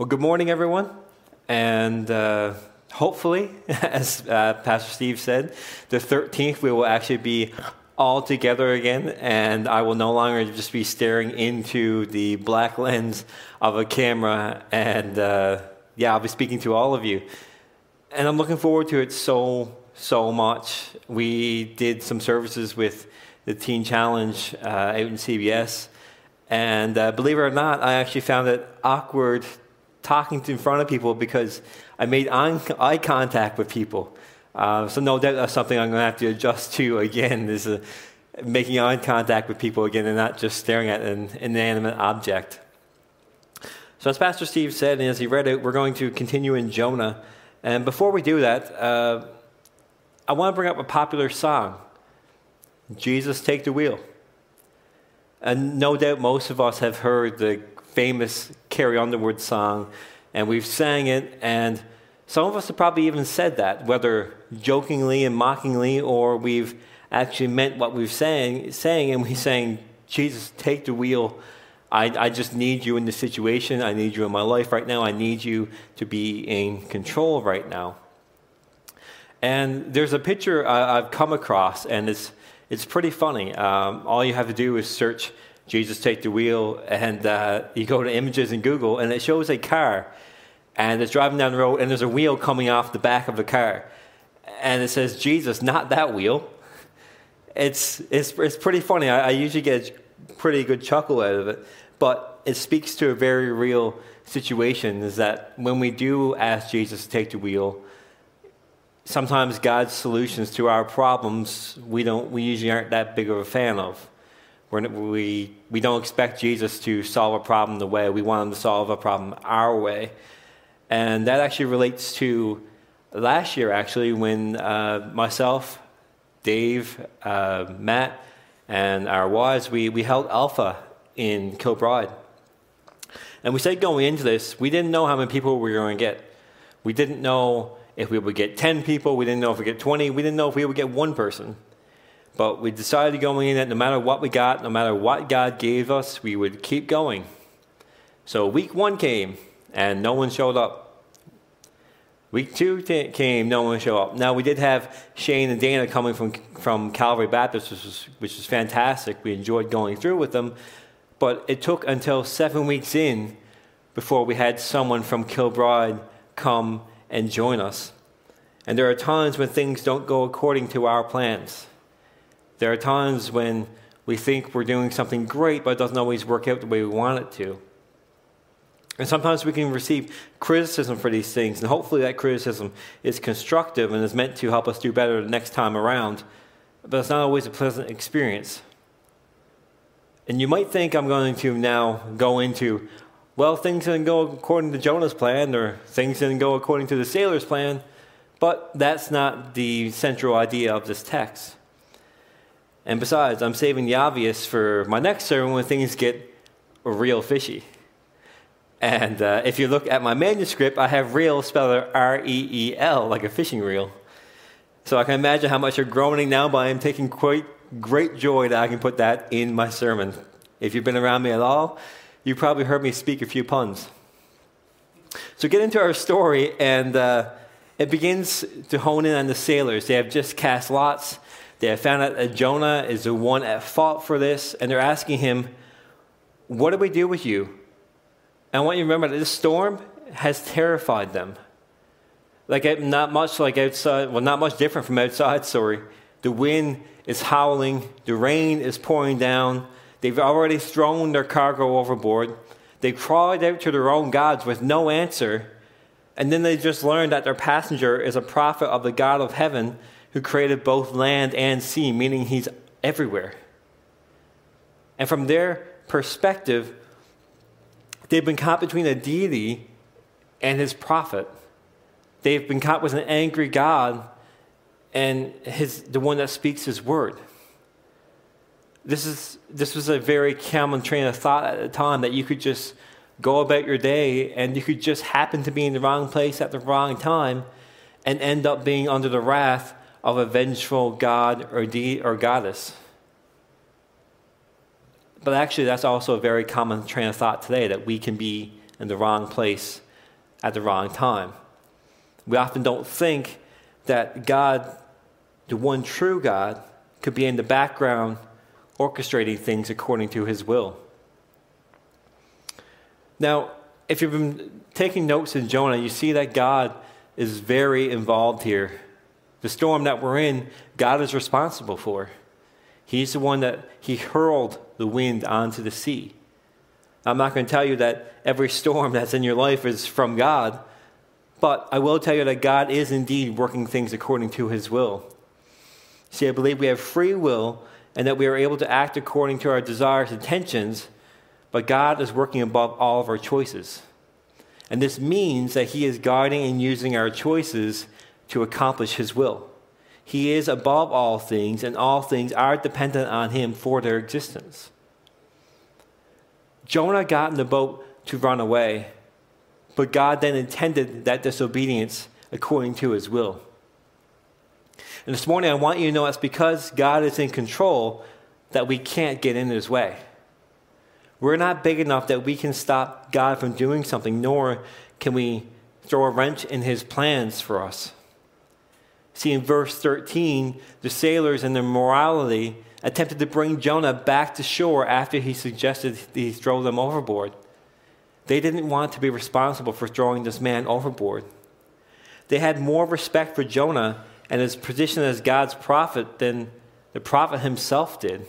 Well, good morning, everyone. And uh, hopefully, as uh, Pastor Steve said, the 13th we will actually be all together again, and I will no longer just be staring into the black lens of a camera. And uh, yeah, I'll be speaking to all of you. And I'm looking forward to it so, so much. We did some services with the Teen Challenge uh, out in CBS. And uh, believe it or not, I actually found it awkward talking in front of people because I made eye contact with people. Uh, so no that's something I'm going to have to adjust to again. Is uh, making eye contact with people again and not just staring at an inanimate object. So as Pastor Steve said, and as he read it, we're going to continue in Jonah. And before we do that, uh, I want to bring up a popular song, "Jesus Take the Wheel." And no doubt most of us have heard the famous Carrie Underwood song, and we've sang it, and some of us have probably even said that, whether jokingly and mockingly, or we've actually meant what we've saying, saying and we saying, Jesus, take the wheel. I, I just need you in the situation. I need you in my life right now. I need you to be in control right now. And there's a picture I've come across, and it's, it's pretty funny. Um, all you have to do is search Jesus take the wheel, and uh, you go to images in Google, and it shows a car, and it's driving down the road, and there's a wheel coming off the back of the car, and it says Jesus, not that wheel. It's it's it's pretty funny. I, I usually get a pretty good chuckle out of it, but it speaks to a very real situation. Is that when we do ask Jesus to take the wheel, sometimes God's solutions to our problems we don't we usually aren't that big of a fan of. We're, we, we don't expect Jesus to solve a problem the way we want him to solve a problem our way. And that actually relates to last year, actually, when uh, myself, Dave, uh, Matt, and our wives, we, we held Alpha in Kilbride. And we said going into this, we didn't know how many people we were going to get. We didn't know if we would get 10 people, we didn't know if we get 20, we didn't know if we would get one person. But we decided going in that no matter what we got, no matter what God gave us, we would keep going. So week one came, and no one showed up. Week two came, no one showed up. Now we did have Shane and Dana coming from from Calvary Baptist, which was which was fantastic. We enjoyed going through with them, but it took until seven weeks in before we had someone from Kilbride come and join us. And there are times when things don't go according to our plans. There are times when we think we're doing something great, but it doesn't always work out the way we want it to. And sometimes we can receive criticism for these things, and hopefully that criticism is constructive and is meant to help us do better the next time around. But it's not always a pleasant experience. And you might think I'm going to now go into, well, things didn't go according to Jonah's plan, or things didn't go according to the sailor's plan, but that's not the central idea of this text. And besides, I'm saving the obvious for my next sermon when things get real fishy. And uh, if you look at my manuscript, I have reel spelled R E E L, like a fishing reel. So I can imagine how much you're groaning now, but I am taking quite great joy that I can put that in my sermon. If you've been around me at all, you probably heard me speak a few puns. So get into our story, and uh, it begins to hone in on the sailors. They have just cast lots they have found out that Jonah is the one at fault for this, and they're asking him, What do we do with you? And I want you to remember that this storm has terrified them. Like, not much like outside, well, not much different from outside, sorry. The wind is howling, the rain is pouring down. They've already thrown their cargo overboard. They cried out to their own gods with no answer. And then they just learned that their passenger is a prophet of the God of heaven who created both land and sea, meaning he's everywhere. And from their perspective, they've been caught between a deity and his prophet. They've been caught with an angry God and his, the one that speaks his word. This, is, this was a very common train of thought at the time that you could just go about your day and you could just happen to be in the wrong place at the wrong time and end up being under the wrath of a vengeful god or, de- or goddess. But actually, that's also a very common train of thought today that we can be in the wrong place at the wrong time. We often don't think that God, the one true God, could be in the background orchestrating things according to his will. Now, if you've been taking notes in Jonah, you see that God is very involved here. The storm that we're in, God is responsible for. He's the one that he hurled the wind onto the sea. I'm not going to tell you that every storm that's in your life is from God, but I will tell you that God is indeed working things according to his will. See, I believe we have free will and that we are able to act according to our desires and intentions, but God is working above all of our choices. And this means that he is guiding and using our choices to accomplish his will. He is above all things, and all things are dependent on him for their existence. Jonah got in the boat to run away, but God then intended that disobedience according to his will. And this morning, I want you to know it's because God is in control that we can't get in his way. We're not big enough that we can stop God from doing something, nor can we throw a wrench in his plans for us. See, in verse 13, the sailors and their morality attempted to bring Jonah back to shore after he suggested he throw them overboard. They didn't want to be responsible for throwing this man overboard. They had more respect for Jonah and his position as God's prophet than the prophet himself did.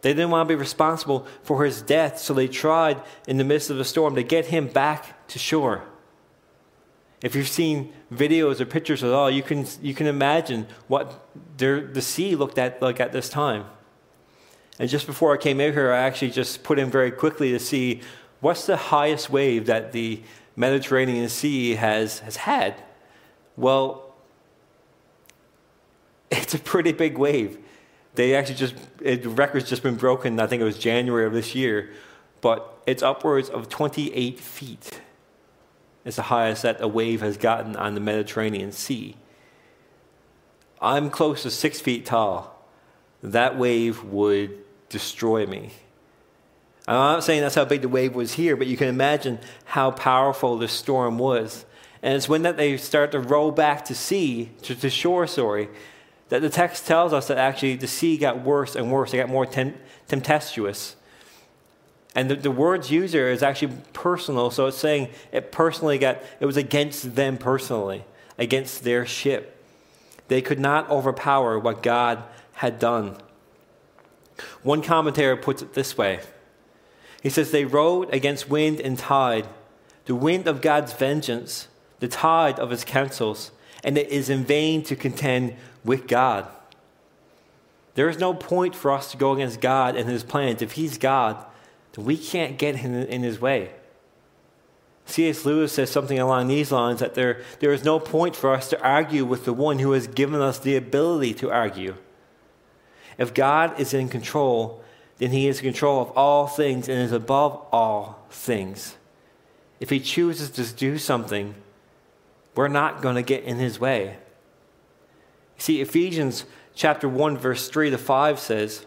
They didn't want to be responsible for his death, so they tried in the midst of the storm to get him back to shore. If you've seen videos or pictures at all, you can, you can imagine what the sea looked at like at this time. And just before I came out here, I actually just put in very quickly to see what's the highest wave that the Mediterranean Sea has, has had. Well, it's a pretty big wave. They actually just, it, record's just been broken, I think it was January of this year, but it's upwards of 28 feet. It's the highest that a wave has gotten on the Mediterranean Sea. I'm close to six feet tall. That wave would destroy me. I'm not saying that's how big the wave was here, but you can imagine how powerful this storm was. And it's when that they start to roll back to sea, to, to shore, sorry, that the text tells us that actually the sea got worse and worse. It got more tem- tempestuous. And the, the words used here is actually personal, so it's saying it personally got, it was against them personally, against their ship. They could not overpower what God had done. One commentator puts it this way He says, They rode against wind and tide, the wind of God's vengeance, the tide of his counsels, and it is in vain to contend with God. There is no point for us to go against God and his plans. If he's God, we can't get in, in his way. C.S. Lewis says something along these lines that there, there is no point for us to argue with the one who has given us the ability to argue. If God is in control, then he is in control of all things and is above all things. If he chooses to do something, we're not going to get in his way. See, Ephesians chapter 1, verse 3 to 5 says,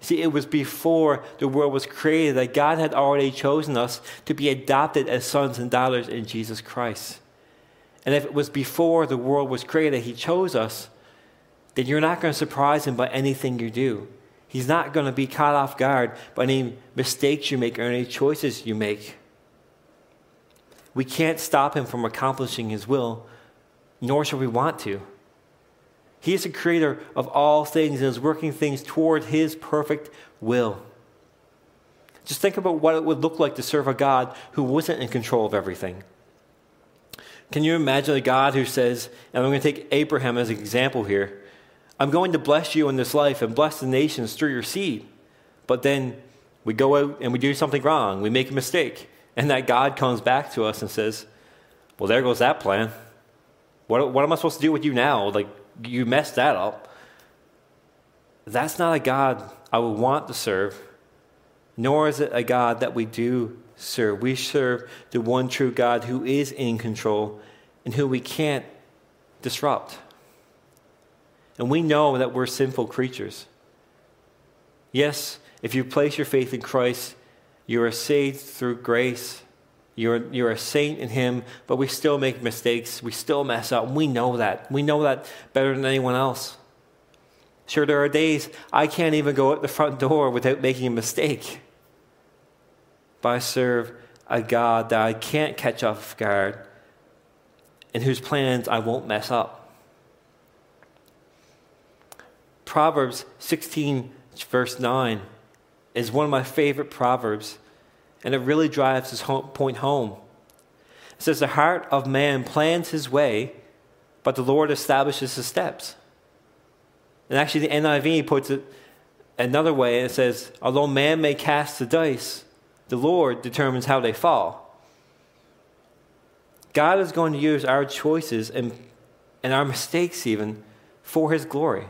See, it was before the world was created that God had already chosen us to be adopted as sons and daughters in Jesus Christ. And if it was before the world was created, He chose us, then you're not going to surprise Him by anything you do. He's not going to be caught off guard by any mistakes you make or any choices you make. We can't stop Him from accomplishing His will, nor should we want to. He is the creator of all things and is working things toward his perfect will. Just think about what it would look like to serve a God who wasn't in control of everything. Can you imagine a God who says, and I'm going to take Abraham as an example here I'm going to bless you in this life and bless the nations through your seed. But then we go out and we do something wrong, we make a mistake, and that God comes back to us and says, Well, there goes that plan. What, what am I supposed to do with you now? Like, you messed that up. That's not a God I would want to serve, nor is it a God that we do serve. We serve the one true God who is in control and who we can't disrupt. And we know that we're sinful creatures. Yes, if you place your faith in Christ, you are saved through grace. You're, you're a saint in Him, but we still make mistakes. We still mess up. We know that. We know that better than anyone else. Sure, there are days I can't even go out the front door without making a mistake. But I serve a God that I can't catch off guard and whose plans I won't mess up. Proverbs 16, verse 9, is one of my favorite proverbs, and it really drives this point home. It says, The heart of man plans his way, but the Lord establishes his steps. And actually, the NIV puts it another way. And it says, Although man may cast the dice, the Lord determines how they fall. God is going to use our choices and, and our mistakes, even, for his glory.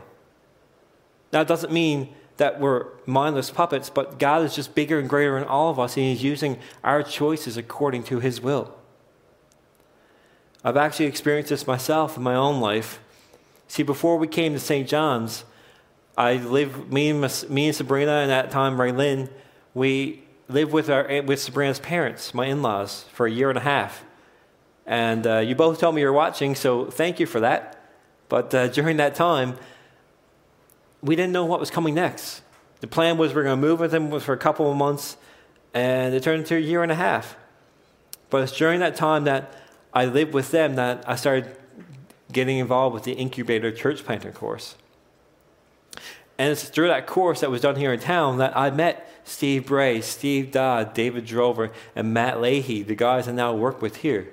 Now, it doesn't mean that we're mindless puppets, but God is just bigger and greater in all of us, and He's using our choices according to His will. I've actually experienced this myself in my own life. See, before we came to St. John's, I lived, me and, me and Sabrina, and at that time, Raylyn, we lived with, our, with Sabrina's parents, my in laws, for a year and a half. And uh, you both told me you're watching, so thank you for that. But uh, during that time, we didn't know what was coming next. The plan was we are going to move with them for a couple of months, and it turned into a year and a half. But it's during that time that I lived with them that I started getting involved with the incubator church planter course. And it's through that course that was done here in town that I met Steve Bray, Steve Dodd, David Drover, and Matt Leahy, the guys I now work with here.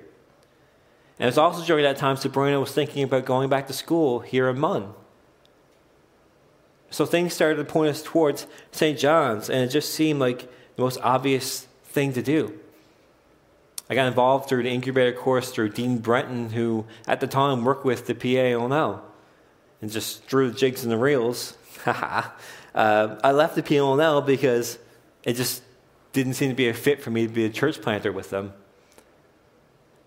And it's also during that time Sabrina was thinking about going back to school here in MUN. So things started to point us towards St. John's, and it just seemed like the most obvious thing to do. I got involved through the incubator course through Dean Brenton, who at the time worked with the PAONL, and just drew the jigs and the reels. uh, I left the PAONL because it just didn't seem to be a fit for me to be a church planter with them.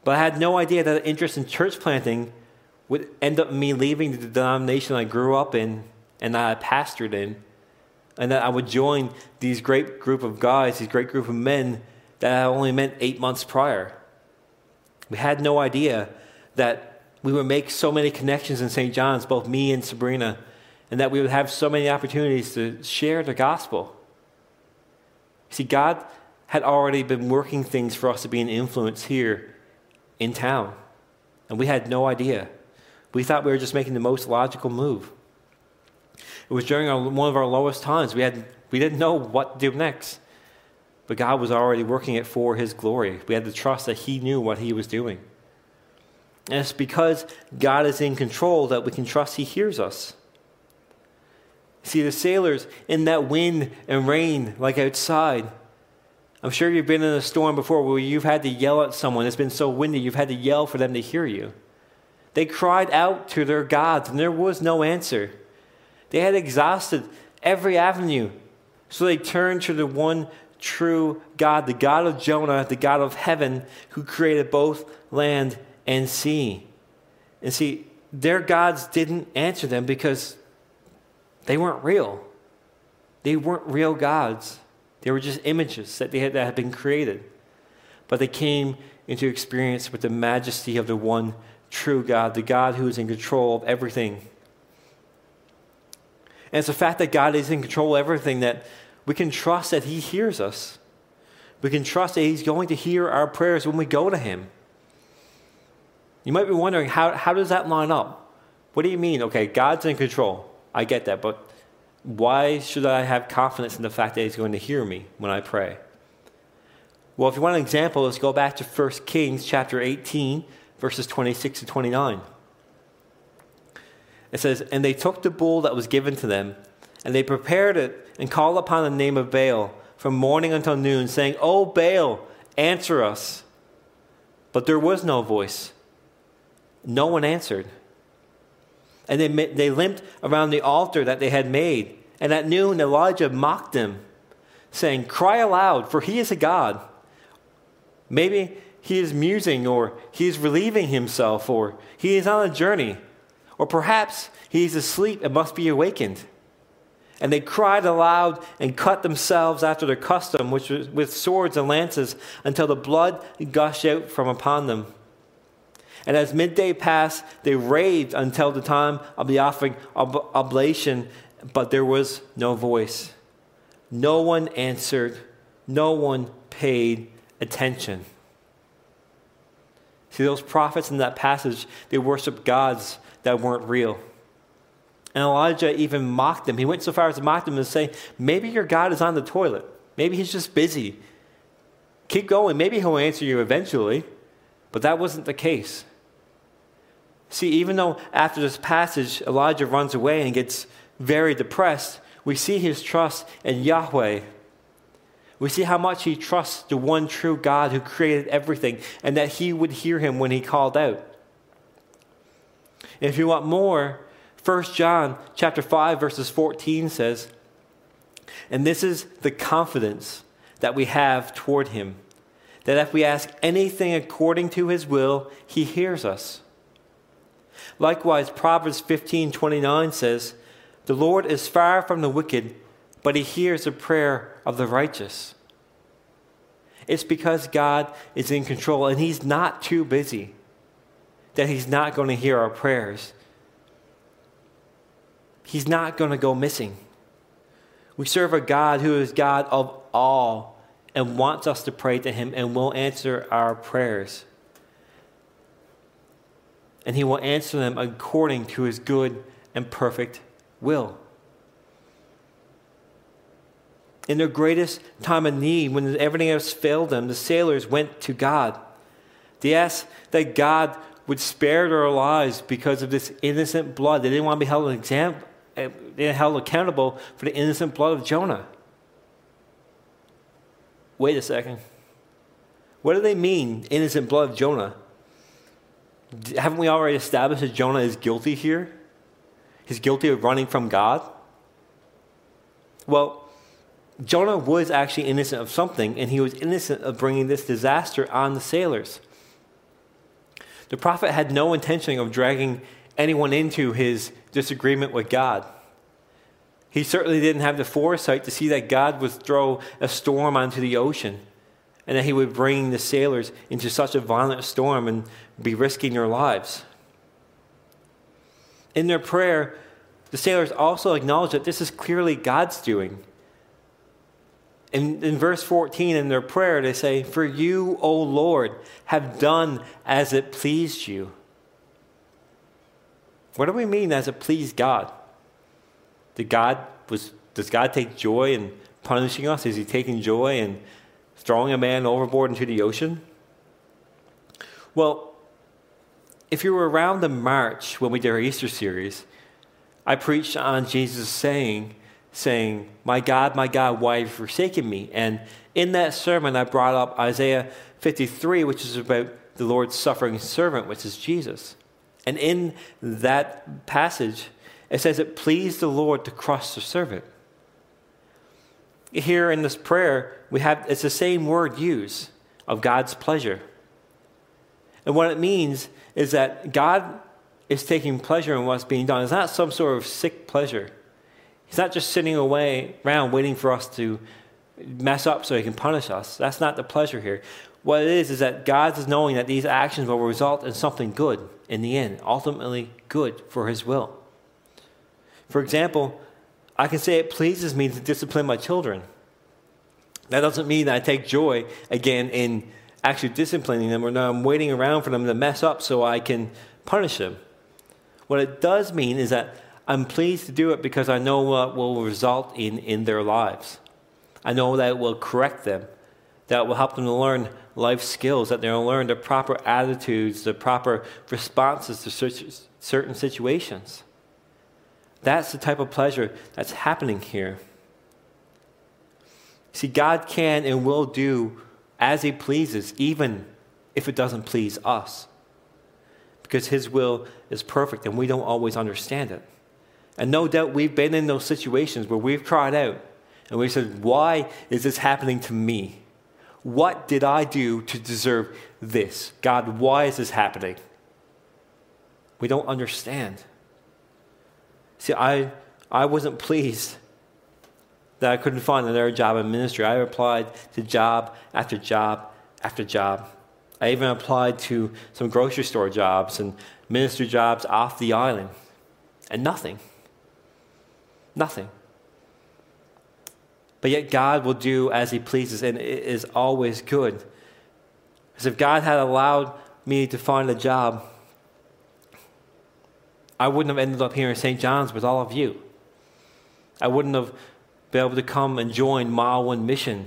But I had no idea that interest in church planting would end up me leaving the denomination I grew up in and that I pastored in, and that I would join these great group of guys, these great group of men that I only met eight months prior. We had no idea that we would make so many connections in St. John's, both me and Sabrina, and that we would have so many opportunities to share the gospel. See, God had already been working things for us to be an influence here in town, and we had no idea. We thought we were just making the most logical move. It was during our, one of our lowest times. We, had, we didn't know what to do next. But God was already working it for His glory. We had to trust that He knew what He was doing. And it's because God is in control that we can trust He hears us. See, the sailors in that wind and rain, like outside, I'm sure you've been in a storm before where you've had to yell at someone. It's been so windy, you've had to yell for them to hear you. They cried out to their gods, and there was no answer. They had exhausted every avenue. So they turned to the one true God, the God of Jonah, the God of heaven, who created both land and sea. And see, their gods didn't answer them because they weren't real. They weren't real gods. They were just images that, they had, that had been created. But they came into experience with the majesty of the one true God, the God who is in control of everything. And it's the fact that God is in control of everything that we can trust that He hears us. We can trust that He's going to hear our prayers when we go to Him. You might be wondering, how, how does that line up? What do you mean? Okay, God's in control. I get that, but why should I have confidence in the fact that He's going to hear me when I pray? Well, if you want an example, let's go back to 1 Kings chapter 18, verses 26 to 29. It says, And they took the bull that was given to them, and they prepared it, and called upon the name of Baal from morning until noon, saying, O Baal, answer us. But there was no voice. No one answered. And they, they limped around the altar that they had made. And at noon, Elijah mocked them, saying, Cry aloud, for he is a God. Maybe he is musing, or he is relieving himself, or he is on a journey, or perhaps he is asleep and must be awakened. And they cried aloud and cut themselves after their custom, which was with swords and lances, until the blood gushed out from upon them. And as midday passed, they raved until the time of the offering ob- oblation, but there was no voice. No one answered, no one paid attention. See, those prophets in that passage, they worshiped gods that weren't real. And Elijah even mocked them. He went so far as to mock them and say, Maybe your God is on the toilet. Maybe he's just busy. Keep going. Maybe he'll answer you eventually. But that wasn't the case. See, even though after this passage Elijah runs away and gets very depressed, we see his trust in Yahweh. We see how much he trusts the one true God who created everything and that he would hear him when he called out. If you want more, 1 John chapter 5 verses 14 says, "And this is the confidence that we have toward him, that if we ask anything according to his will, he hears us." Likewise, Proverbs 15:29 says, "The Lord is far from the wicked, but he hears the prayer of the righteous." It's because God is in control and he's not too busy that he's not going to hear our prayers. He's not going to go missing. We serve a God who is God of all and wants us to pray to Him and will answer our prayers. And He will answer them according to His good and perfect will. In their greatest time of need, when everything else failed them, the sailors went to God. They asked that God would spare their lives because of this innocent blood. They didn't want to be held an example eh, they're held accountable for the innocent blood of Jonah. Wait a second. What do they mean, innocent blood of Jonah? Haven't we already established that Jonah is guilty here? He's guilty of running from God? Well, Jonah was actually innocent of something, and he was innocent of bringing this disaster on the sailors. The prophet had no intention of dragging anyone into his disagreement with God. He certainly didn't have the foresight to see that God would throw a storm onto the ocean and that he would bring the sailors into such a violent storm and be risking their lives. In their prayer, the sailors also acknowledge that this is clearly God's doing. In, in verse 14, in their prayer, they say, For you, O Lord, have done as it pleased you. What do we mean as it pleased God? Did God was does God take joy in punishing us? Is he taking joy in throwing a man overboard into the ocean? Well, if you were around in March when we did our Easter series, I preached on Jesus saying, saying, My God, my God, why have you forsaken me? And in that sermon, I brought up Isaiah 53, which is about the Lord's suffering servant, which is Jesus. And in that passage, it says it pleased the Lord to crush the servant. Here in this prayer, we have it's the same word used of God's pleasure. And what it means is that God is taking pleasure in what's being done. It's not some sort of sick pleasure. He's not just sitting away around waiting for us to mess up so he can punish us. That's not the pleasure here. What it is is that God is knowing that these actions will result in something good in the end, ultimately good for his will. For example, I can say it pleases me to discipline my children. That doesn't mean that I take joy again in actually disciplining them or no, I'm waiting around for them to mess up so I can punish them. What it does mean is that I'm pleased to do it because I know what will result in, in their lives. I know that it will correct them, that it will help them to learn life skills, that they'll learn the proper attitudes, the proper responses to certain situations. That's the type of pleasure that's happening here. See, God can and will do as He pleases, even if it doesn't please us. because His will is perfect and we don't always understand it. And no doubt we've been in those situations where we've cried out and we said, Why is this happening to me? What did I do to deserve this? God, why is this happening? We don't understand. See, I, I wasn't pleased that I couldn't find another job in ministry. I applied to job after job after job. I even applied to some grocery store jobs and ministry jobs off the island, and nothing. Nothing. But yet, God will do as He pleases, and it is always good. Because if God had allowed me to find a job, I wouldn't have ended up here in St. John's with all of you. I wouldn't have been able to come and join Mile One Mission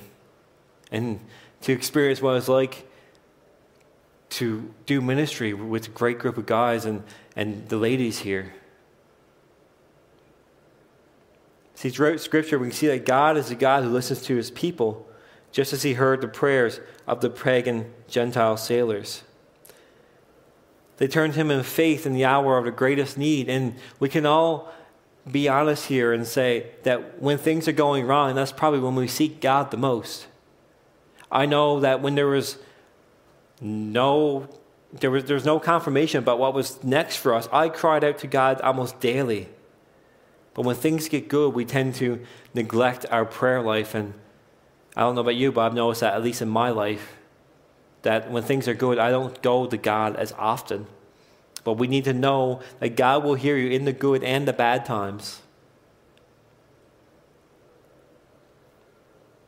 and to experience what it's like to do ministry with a great group of guys and, and the ladies here. See, throughout Scripture, we can see that God is a God who listens to his people, just as he heard the prayers of the pagan Gentile sailors. They turned to him in faith in the hour of the greatest need. And we can all be honest here and say that when things are going wrong, that's probably when we seek God the most. I know that when there was no there was, there was no confirmation about what was next for us, I cried out to God almost daily. But when things get good, we tend to neglect our prayer life. And I don't know about you, but I've noticed that, at least in my life, that when things are good, I don't go to God as often. But we need to know that God will hear you in the good and the bad times.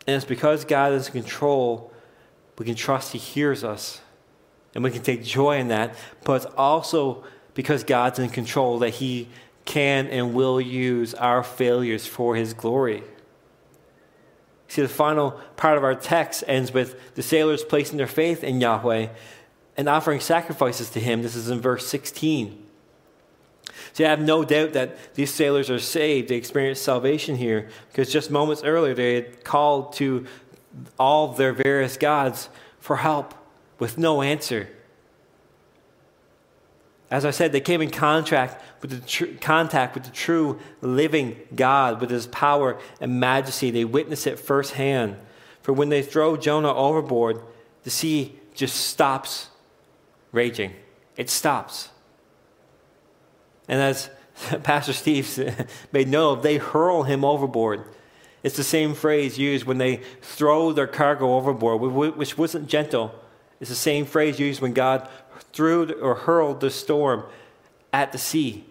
And it's because God is in control, we can trust He hears us. And we can take joy in that. But it's also because God's in control that He can and will use our failures for his glory. See, the final part of our text ends with the sailors placing their faith in Yahweh and offering sacrifices to him. This is in verse 16. See, I have no doubt that these sailors are saved. They experienced salvation here because just moments earlier they had called to all their various gods for help with no answer. As I said, they came in contact with the tr- contact with the true living God, with his power and majesty. They witness it firsthand. For when they throw Jonah overboard, the sea just stops raging. It stops. And as Pastor Steve made note they hurl him overboard. It's the same phrase used when they throw their cargo overboard, which wasn't gentle. It's the same phrase used when God threw or hurled the storm at the sea.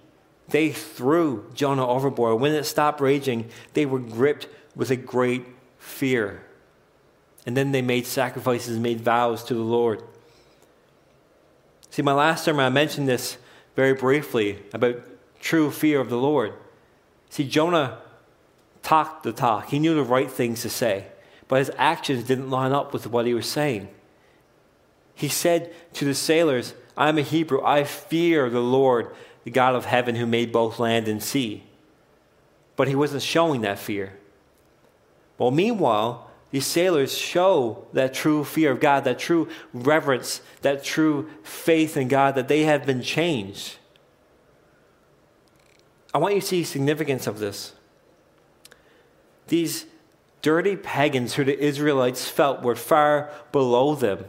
They threw Jonah overboard. When it stopped raging, they were gripped with a great fear. And then they made sacrifices made vows to the Lord. See, my last sermon, I mentioned this very briefly about true fear of the Lord. See, Jonah talked the talk, he knew the right things to say, but his actions didn't line up with what he was saying. He said to the sailors, I'm a Hebrew. I fear the Lord, the God of heaven who made both land and sea. But he wasn't showing that fear. Well, meanwhile, these sailors show that true fear of God, that true reverence, that true faith in God, that they have been changed. I want you to see the significance of this. These dirty pagans who the Israelites felt were far below them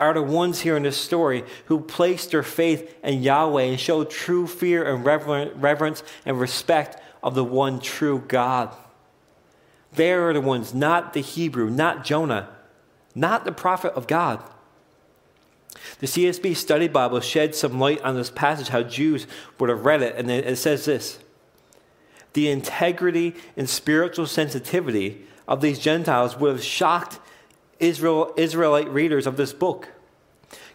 are the ones here in this story who placed their faith in Yahweh and showed true fear and reverence and respect of the one true God. They are the ones, not the Hebrew, not Jonah, not the prophet of God. The CSB Study Bible sheds some light on this passage, how Jews would have read it, and it says this The integrity and spiritual sensitivity of these Gentiles would have shocked Israel, Israelite readers of this book,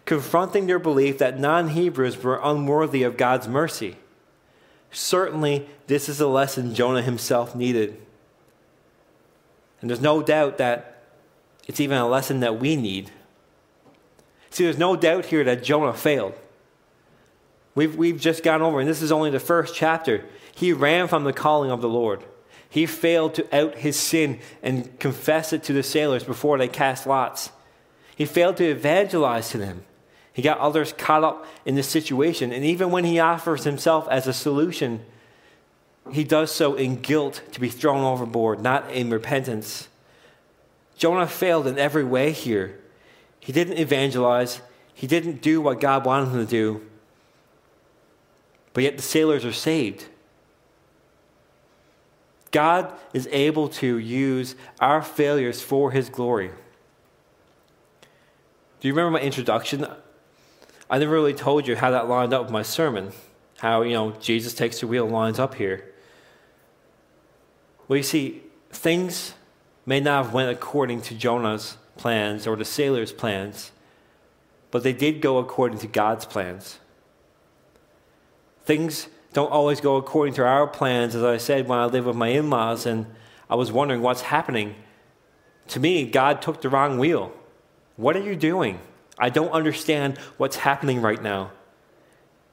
confronting their belief that non Hebrews were unworthy of God's mercy. Certainly, this is a lesson Jonah himself needed. And there's no doubt that it's even a lesson that we need. See, there's no doubt here that Jonah failed. We've, we've just gone over, and this is only the first chapter. He ran from the calling of the Lord. He failed to out his sin and confess it to the sailors before they cast lots. He failed to evangelize to them. He got others caught up in the situation. And even when he offers himself as a solution, he does so in guilt to be thrown overboard, not in repentance. Jonah failed in every way here. He didn't evangelize, he didn't do what God wanted him to do. But yet the sailors are saved. God is able to use our failures for his glory. Do you remember my introduction? I never really told you how that lined up with my sermon. How, you know, Jesus takes the wheel lines up here. Well, you see, things may not have went according to Jonah's plans or the sailors' plans, but they did go according to God's plans. Things don't always go according to our plans, as I said when I lived with my in laws, and I was wondering what's happening. To me, God took the wrong wheel. What are you doing? I don't understand what's happening right now.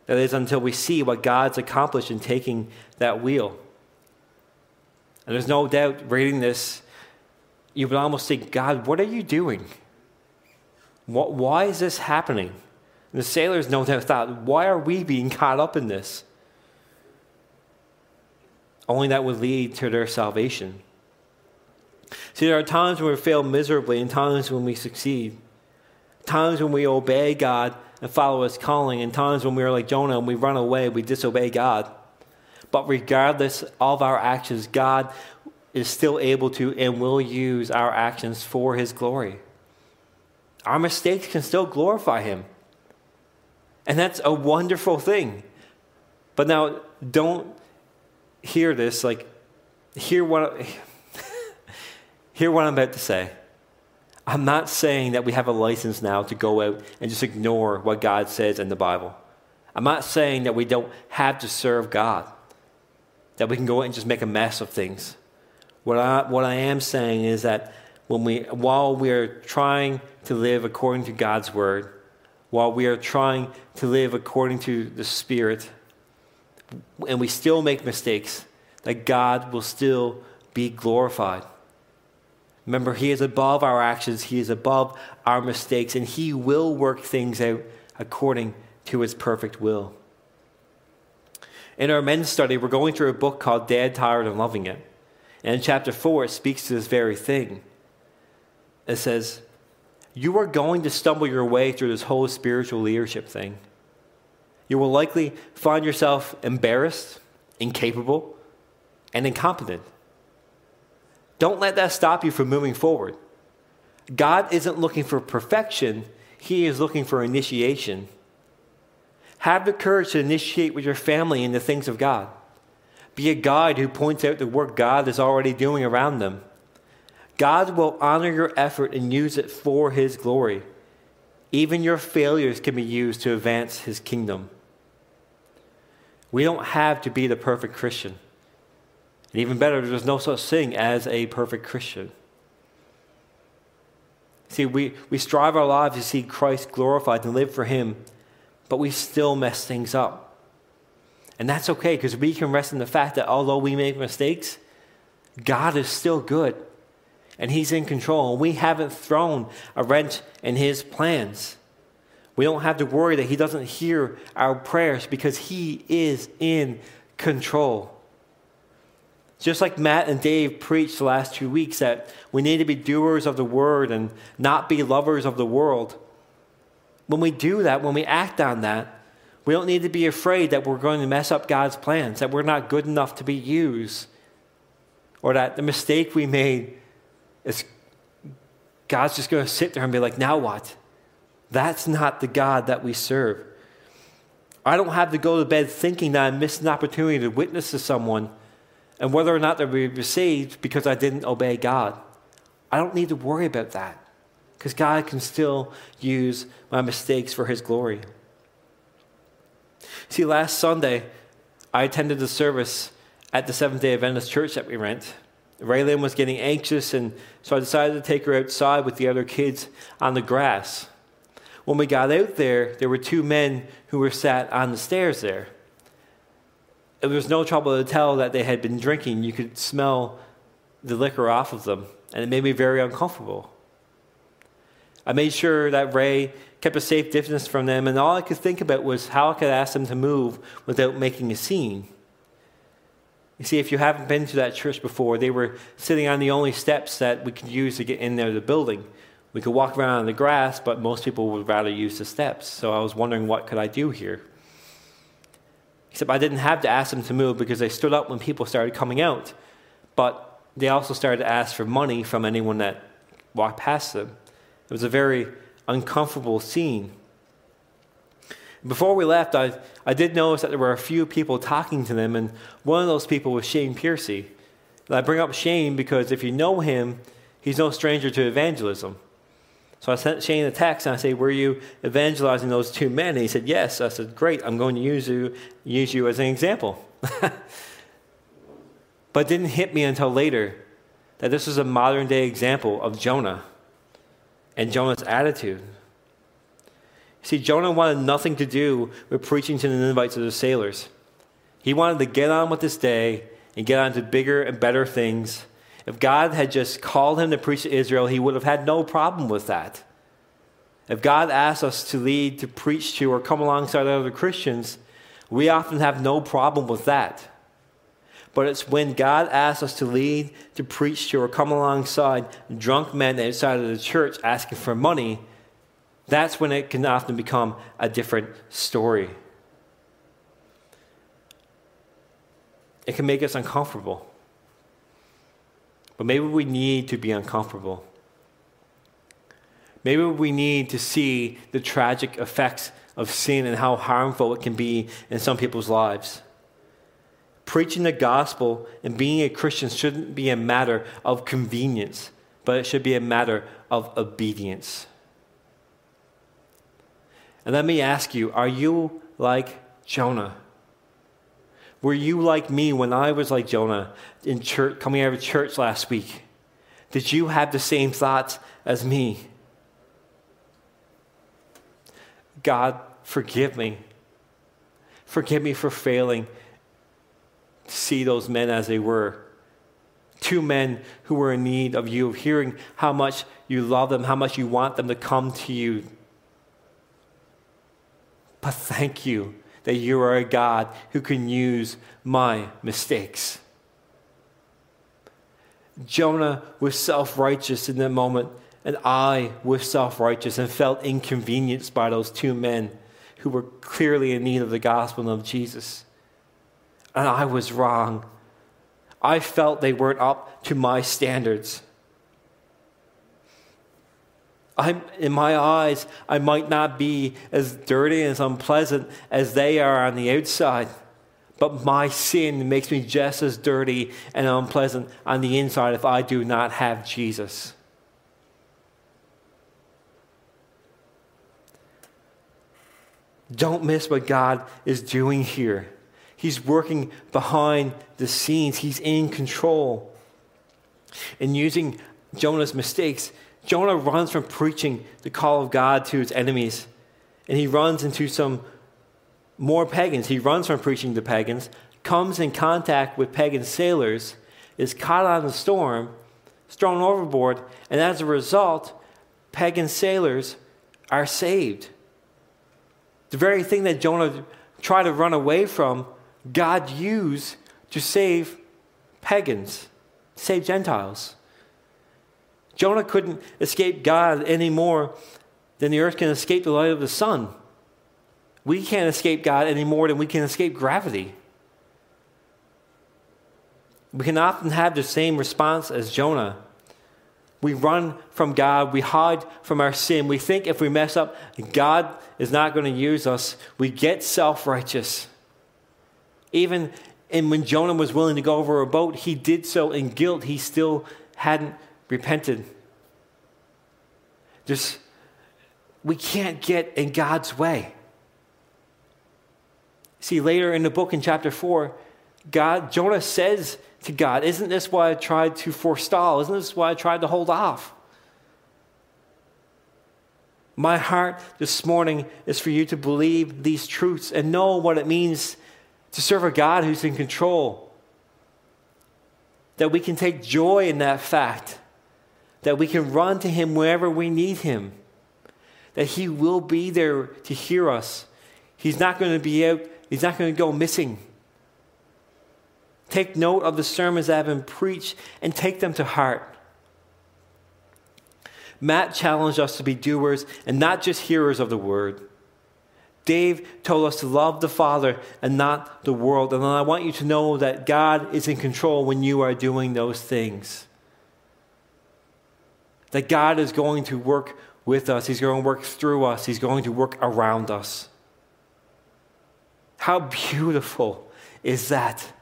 That is until we see what God's accomplished in taking that wheel. And there's no doubt reading this, you would almost think, God, what are you doing? What, why is this happening? And the sailors no doubt thought, why are we being caught up in this? Only that would lead to their salvation. See, there are times when we fail miserably and times when we succeed times when we obey God and follow His calling, and times when we are like Jonah and we run away, we disobey God. But regardless of our actions, God is still able to and will use our actions for His glory. Our mistakes can still glorify Him. And that's a wonderful thing. But now, don't hear this, like, hear what, hear what I'm about to say. I'm not saying that we have a license now to go out and just ignore what God says in the Bible. I'm not saying that we don't have to serve God, that we can go out and just make a mess of things. What I, what I am saying is that when we, while we are trying to live according to God's word, while we are trying to live according to the Spirit, and we still make mistakes, that God will still be glorified. Remember, He is above our actions, He is above our mistakes, and He will work things out according to His perfect will. In our men's study, we're going through a book called Dad, Tired, and Loving It. And in chapter 4, it speaks to this very thing. It says, You are going to stumble your way through this whole spiritual leadership thing. You will likely find yourself embarrassed, incapable, and incompetent. Don't let that stop you from moving forward. God isn't looking for perfection, He is looking for initiation. Have the courage to initiate with your family in the things of God. Be a guide who points out the work God is already doing around them. God will honor your effort and use it for His glory. Even your failures can be used to advance His kingdom. We don't have to be the perfect Christian. And even better, there's no such thing as a perfect Christian. See, we, we strive our lives to see Christ glorified and live for Him, but we still mess things up. And that's okay because we can rest in the fact that although we make mistakes, God is still good and He's in control. And we haven't thrown a wrench in His plans. We don't have to worry that He doesn't hear our prayers because He is in control. Just like Matt and Dave preached the last two weeks, that we need to be doers of the word and not be lovers of the world. When we do that, when we act on that, we don't need to be afraid that we're going to mess up God's plans, that we're not good enough to be used, or that the mistake we made is God's just going to sit there and be like, now what? That's not the God that we serve. I don't have to go to bed thinking that I missed an opportunity to witness to someone and whether or not they'll be received because I didn't obey God. I don't need to worry about that because God can still use my mistakes for His glory. See, last Sunday, I attended the service at the Seventh day Adventist church that we rent. Raylan was getting anxious, and so I decided to take her outside with the other kids on the grass. When we got out there, there were two men who were sat on the stairs there it was no trouble to tell that they had been drinking. You could smell the liquor off of them, and it made me very uncomfortable. I made sure that Ray kept a safe distance from them, and all I could think about was how I could ask them to move without making a scene. You see, if you haven't been to that church before, they were sitting on the only steps that we could use to get in there the building. We could walk around on the grass, but most people would rather use the steps. So I was wondering what could I do here? Except I didn't have to ask them to move because they stood up when people started coming out. But they also started to ask for money from anyone that walked past them. It was a very uncomfortable scene. Before we left, I, I did notice that there were a few people talking to them, and one of those people was Shane Piercy. And I bring up Shane because if you know him, he's no stranger to evangelism. So I sent Shane a text and I say, Were you evangelizing those two men? And he said, Yes. I said, Great, I'm going to use you, use you as an example. but it didn't hit me until later that this was a modern day example of Jonah and Jonah's attitude. See, Jonah wanted nothing to do with preaching to the Ninevites or the sailors. He wanted to get on with this day and get on to bigger and better things. If God had just called him to preach to Israel, he would have had no problem with that. If God asks us to lead, to preach to, or come alongside other Christians, we often have no problem with that. But it's when God asks us to lead, to preach to, or come alongside drunk men outside of the church asking for money that's when it can often become a different story. It can make us uncomfortable. But maybe we need to be uncomfortable. Maybe we need to see the tragic effects of sin and how harmful it can be in some people's lives. Preaching the gospel and being a Christian shouldn't be a matter of convenience, but it should be a matter of obedience. And let me ask you are you like Jonah? Were you like me when I was like Jonah in church, coming out of church last week? Did you have the same thoughts as me? God, forgive me. Forgive me for failing to see those men as they were. Two men who were in need of you, of hearing how much you love them, how much you want them to come to you but thank you that you are a God who can use my mistakes. Jonah was self righteous in that moment, and I was self righteous and felt inconvenienced by those two men who were clearly in need of the gospel of Jesus. And I was wrong. I felt they weren't up to my standards. I, in my eyes, I might not be as dirty and as unpleasant as they are on the outside, but my sin makes me just as dirty and unpleasant on the inside if I do not have Jesus. Don't miss what God is doing here. He's working behind the scenes, He's in control. And using Jonah's mistakes, Jonah runs from preaching the call of God to his enemies, and he runs into some more pagans. He runs from preaching to pagans, comes in contact with pagan sailors, is caught on the storm, thrown overboard, and as a result, pagan sailors are saved. The very thing that Jonah tried to run away from, God used to save pagans, save Gentiles. Jonah couldn't escape God any more than the earth can escape the light of the sun. We can't escape God any more than we can escape gravity. We can often have the same response as Jonah. We run from God. We hide from our sin. We think if we mess up, God is not going to use us. We get self righteous. Even and when Jonah was willing to go over a boat, he did so in guilt. He still hadn't repented. Just, we can't get in God's way. See, later in the book in chapter 4, God, Jonah says to God, Isn't this why I tried to forestall? Isn't this why I tried to hold off? My heart this morning is for you to believe these truths and know what it means to serve a God who's in control. That we can take joy in that fact that we can run to Him wherever we need Him. that He will be there to hear us. He's not going to be out, He's not going to go missing. Take note of the sermons that have been preached and take them to heart. Matt challenged us to be doers and not just hearers of the word. Dave told us to love the Father and not the world. And I want you to know that God is in control when you are doing those things. That God is going to work with us, He's going to work through us, He's going to work around us. How beautiful is that?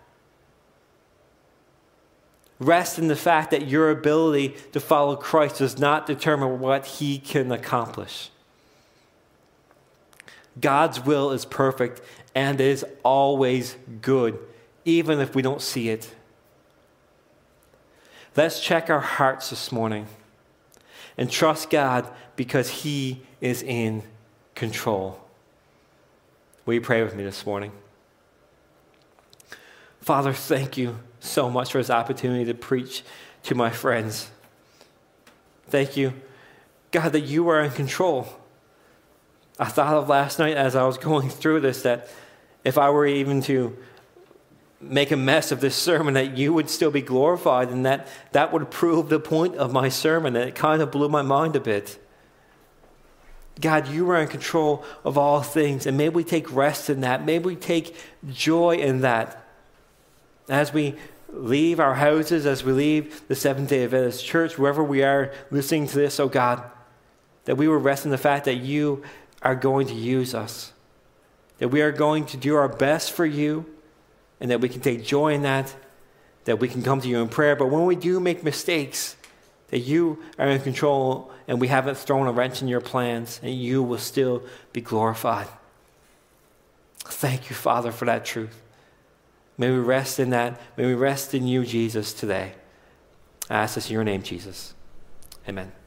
Rest in the fact that your ability to follow Christ does not determine what he can accomplish. God's will is perfect and is always good, even if we don't see it. Let's check our hearts this morning and trust God because He is in control. Will you pray with me this morning? Father, thank you so much for this opportunity to preach to my friends. Thank you, God, that you are in control. I thought of last night as I was going through this that if I were even to make a mess of this sermon, that you would still be glorified, and that that would prove the point of my sermon. And it kind of blew my mind a bit. God, you are in control of all things, and may we take rest in that. May we take joy in that. As we leave our houses, as we leave the Seventh day Adventist church, wherever we are listening to this, oh God, that we will rest in the fact that you are going to use us, that we are going to do our best for you, and that we can take joy in that, that we can come to you in prayer. But when we do make mistakes, that you are in control and we haven't thrown a wrench in your plans, and you will still be glorified. Thank you, Father, for that truth. May we rest in that. May we rest in you, Jesus, today. I ask this in your name, Jesus. Amen.